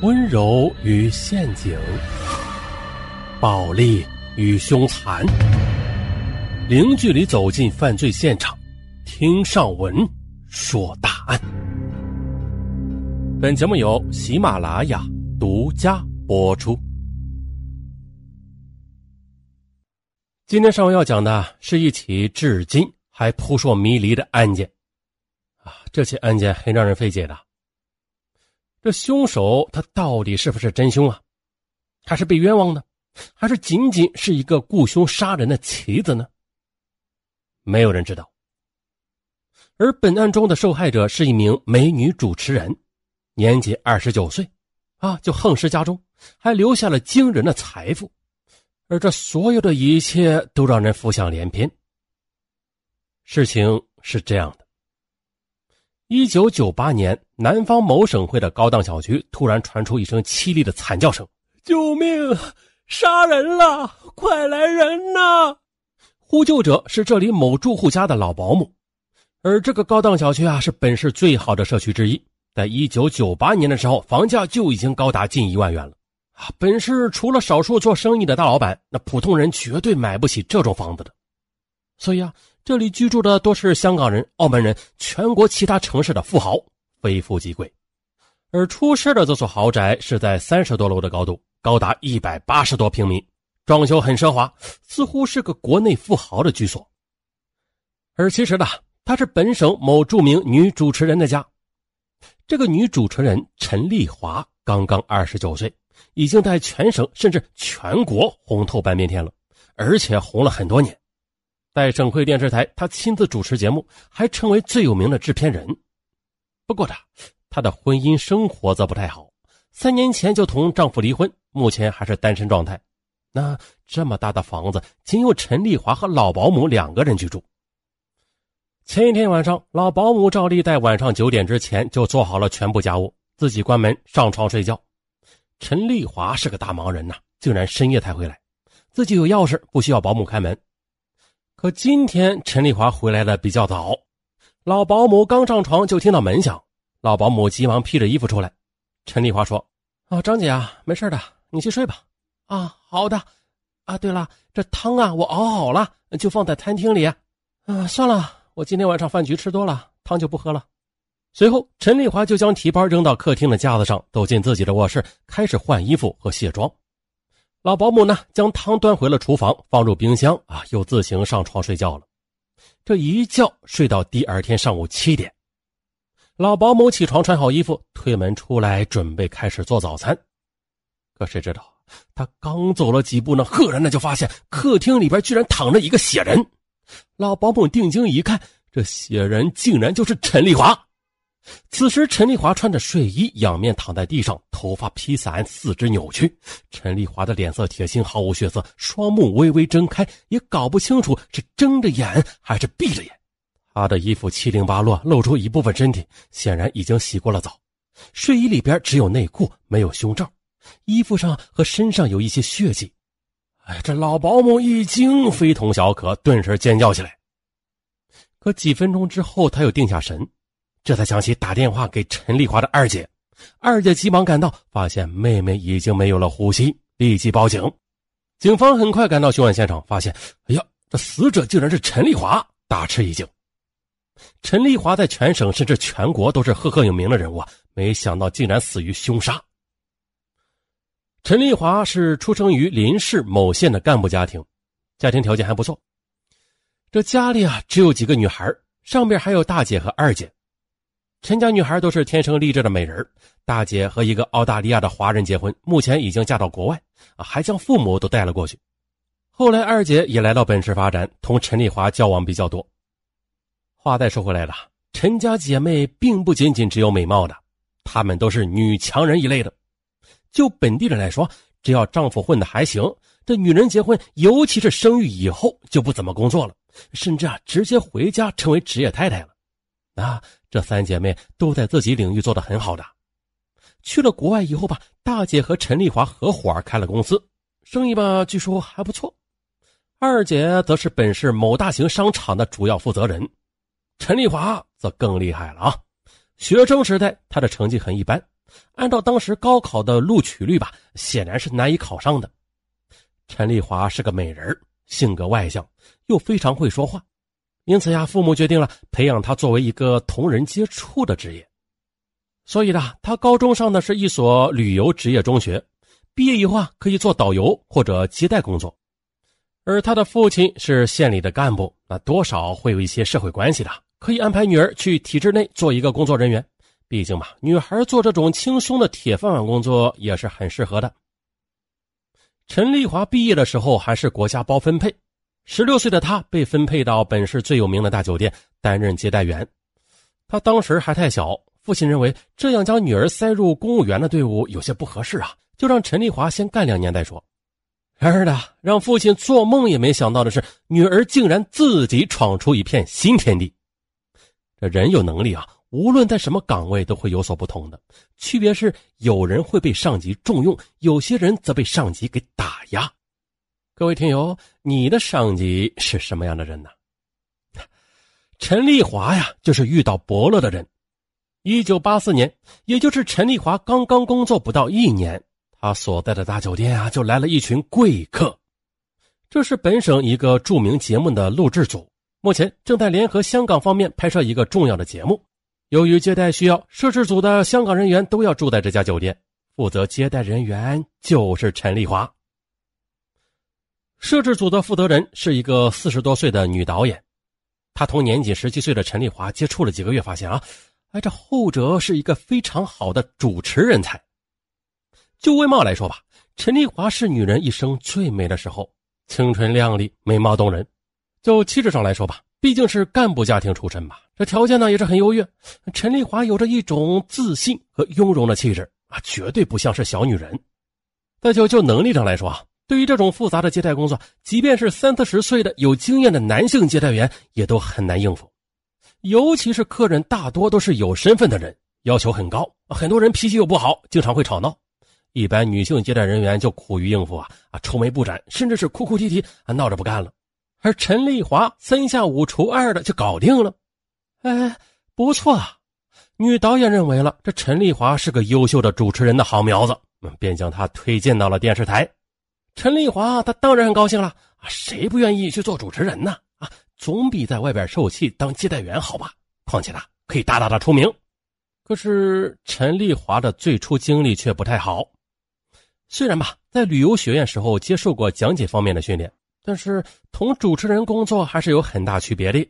温柔与陷阱，暴力与凶残，零距离走进犯罪现场，听上文说大案。本节目由喜马拉雅独家播出。今天上午要讲的是一起至今还扑朔迷离的案件啊！这起案件很让人费解的。这凶手他到底是不是真凶啊？还是被冤枉呢？还是仅仅是一个雇凶杀人的棋子呢？没有人知道。而本案中的受害者是一名美女主持人，年仅二十九岁，啊，就横尸家中，还留下了惊人的财富。而这所有的一切都让人浮想联翩。事情是这样的。一九九八年，南方某省会的高档小区突然传出一声凄厉的惨叫声：“救命！杀人了！快来人呐！”呼救者是这里某住户家的老保姆，而这个高档小区啊，是本市最好的社区之一。在一九九八年的时候，房价就已经高达近一万元了啊！本市除了少数做生意的大老板，那普通人绝对买不起这种房子的。所以啊。这里居住的多是香港人、澳门人，全国其他城市的富豪，非富即贵。而出事的这所豪宅是在三十多楼的高度，高达一百八十多平米，装修很奢华，似乎是个国内富豪的居所。而其实呢，他是本省某著名女主持人的家。这个女主持人陈丽华刚刚二十九岁，已经在全省甚至全国红透半边天了，而且红了很多年。在省会电视台，她亲自主持节目，还成为最有名的制片人。不过，她她的婚姻生活则不太好，三年前就同丈夫离婚，目前还是单身状态。那这么大的房子，仅有陈丽华和老保姆两个人居住。前一天晚上，老保姆照例在晚上九点之前就做好了全部家务，自己关门上床睡觉。陈丽华是个大忙人呐，竟然深夜才回来，自己有钥匙，不需要保姆开门。可今天陈丽华回来的比较早，老保姆刚上床就听到门响，老保姆急忙披着衣服出来。陈丽华说：“啊，张姐啊，没事的，你去睡吧。”啊，好的。啊，对了，这汤啊我熬好了，就放在餐厅里。啊，算了，我今天晚上饭局吃多了，汤就不喝了。随后，陈丽华就将提包扔到客厅的架子上，走进自己的卧室，开始换衣服和卸妆。老保姆呢，将汤端回了厨房，放入冰箱啊，又自行上床睡觉了。这一觉睡到第二天上午七点，老保姆起床穿好衣服，推门出来准备开始做早餐。可谁知道，他刚走了几步呢，赫然的就发现客厅里边居然躺着一个血人。老保姆定睛一看，这血人竟然就是陈丽华。此时，陈丽华穿着睡衣，仰面躺在地上，头发披散，四肢扭曲。陈丽华的脸色铁青，毫无血色，双目微微睁开，也搞不清楚是睁着眼还是闭着眼。她的衣服七零八落，露出一部分身体，显然已经洗过了澡。睡衣里边只有内裤，没有胸罩，衣服上和身上有一些血迹。哎，这老保姆一惊，非同小可，顿时尖叫起来。可几分钟之后，他又定下神。这才想起打电话给陈丽华的二姐，二姐急忙赶到，发现妹妹已经没有了呼吸，立即报警。警方很快赶到凶案现场，发现，哎呀，这死者竟然是陈丽华，大吃一惊。陈丽华在全省甚至全国都是赫赫有名的人物啊，没想到竟然死于凶杀。陈丽华是出生于林市某县的干部家庭，家庭条件还不错。这家里啊，只有几个女孩，上边还有大姐和二姐。陈家女孩都是天生丽质的美人大姐和一个澳大利亚的华人结婚，目前已经嫁到国外，还将父母都带了过去。后来二姐也来到本市发展，同陈丽华交往比较多。话再说回来了，陈家姐妹并不仅仅只有美貌的，她们都是女强人一类的。就本地人来说，只要丈夫混的还行，这女人结婚，尤其是生育以后，就不怎么工作了，甚至啊，直接回家成为职业太太了。啊，这三姐妹都在自己领域做得很好的。去了国外以后吧，大姐和陈丽华合伙开了公司，生意吧据说还不错。二姐则是本市某大型商场的主要负责人，陈丽华则更厉害了啊！学生时代她的成绩很一般，按照当时高考的录取率吧，显然是难以考上的。陈丽华是个美人性格外向，又非常会说话，因此呀，父母决定了培养他作为一个同人接触的职业。所以呢，他高中上的是一所旅游职业中学，毕业以后啊，可以做导游或者接待工作。而他的父亲是县里的干部，那多少会有一些社会关系的，可以安排女儿去体制内做一个工作人员。毕竟嘛，女孩做这种轻松的铁饭碗工作也是很适合的。陈丽华毕业的时候还是国家包分配，十六岁的他被分配到本市最有名的大酒店担任接待员。他当时还太小，父亲认为这样将女儿塞入公务员的队伍有些不合适啊，就让陈丽华先干两年再说。然而呢，让父亲做梦也没想到的是，女儿竟然自己闯出一片新天地。这人有能力啊，无论在什么岗位都会有所不同的，区别是有人会被上级重用，有些人则被上级给打压。各位听友，你的上级是什么样的人呢？陈丽华呀，就是遇到伯乐的人。一九八四年，也就是陈丽华刚刚工作不到一年。他所在的大酒店啊，就来了一群贵客。这是本省一个著名节目的录制组，目前正在联合香港方面拍摄一个重要的节目。由于接待需要，摄制组的香港人员都要住在这家酒店。负责接待人员就是陈丽华。摄制组的负责人是一个四十多岁的女导演，她同年仅十七岁的陈丽华接触了几个月，发现啊，哎，这后者是一个非常好的主持人才。就外貌来说吧，陈丽华是女人一生最美的时候，青春靓丽，美貌动人。就气质上来说吧，毕竟是干部家庭出身吧，这条件呢也是很优越。陈丽华有着一种自信和雍容的气质啊，绝对不像是小女人。再就就能力上来说啊，对于这种复杂的接待工作，即便是三四十岁的有经验的男性接待员也都很难应付，尤其是客人大多都是有身份的人，要求很高，很多人脾气又不好，经常会吵闹。一般女性接待人员就苦于应付啊啊，愁眉不展，甚至是哭哭啼啼啊，闹着不干了。而陈丽华三下五除二的就搞定了，哎，不错啊！女导演认为了这陈丽华是个优秀的主持人的好苗子，便将她推荐到了电视台。陈丽华她当然很高兴了啊，谁不愿意去做主持人呢？啊，总比在外边受气当接待员好吧？况且呢，可以大大的出名。可是陈丽华的最初经历却不太好。虽然吧，在旅游学院时候接受过讲解方面的训练，但是同主持人工作还是有很大区别的。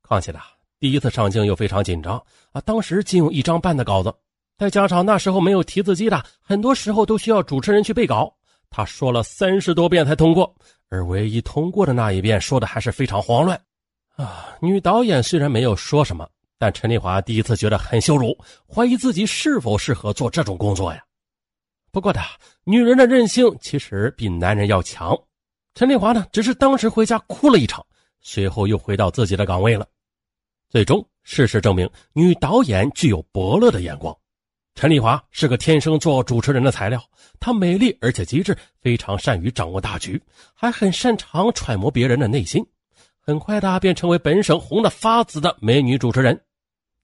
况且呢，第一次上镜又非常紧张啊，当时仅有一张半的稿子，再加上那时候没有提字机的，很多时候都需要主持人去背稿。他说了三十多遍才通过，而唯一通过的那一遍说的还是非常慌乱啊。女导演虽然没有说什么，但陈丽华第一次觉得很羞辱，怀疑自己是否适合做这种工作呀。不过的，女人的韧性其实比男人要强。陈丽华呢，只是当时回家哭了一场，随后又回到自己的岗位了。最终，事实证明，女导演具有伯乐的眼光。陈丽华是个天生做主持人的材料，她美丽而且机智，非常善于掌握大局，还很擅长揣摩别人的内心。很快的，便成为本省红的发紫的美女主持人。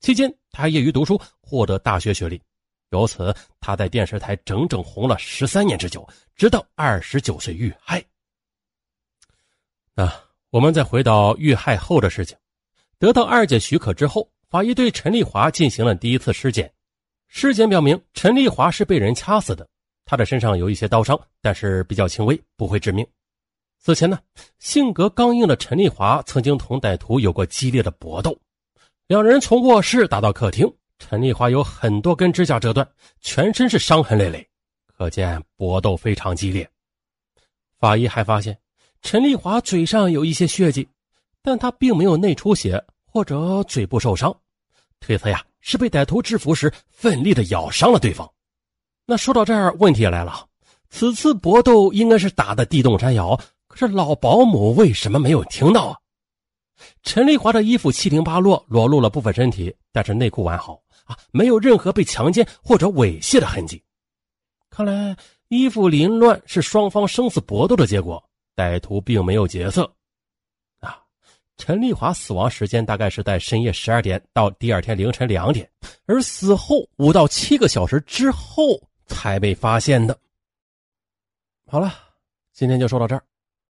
期间，她业余读书，获得大学学历。由此，他在电视台整整红了十三年之久，直到二十九岁遇害。那我们再回到遇害后的事情，得到二姐许可之后，法医对陈丽华进行了第一次尸检。尸检表明，陈丽华是被人掐死的，她的身上有一些刀伤，但是比较轻微，不会致命。此前呢，性格刚硬的陈丽华曾经同歹徒有过激烈的搏斗，两人从卧室打到客厅。陈丽华有很多根指甲折断，全身是伤痕累累，可见搏斗非常激烈。法医还发现陈丽华嘴上有一些血迹，但她并没有内出血或者嘴部受伤，推测呀是被歹徒制服时奋力的咬伤了对方。那说到这儿，问题也来了，此次搏斗应该是打的地动山摇，可是老保姆为什么没有听到啊？陈丽华的衣服七零八落，裸露了部分身体，但是内裤完好。啊，没有任何被强奸或者猥亵的痕迹。看来衣服凌乱是双方生死搏斗的结果，歹徒并没有劫色。陈丽华死亡时间大概是在深夜十二点到第二天凌晨两点，而死后五到七个小时之后才被发现的。好了，今天就说到这儿。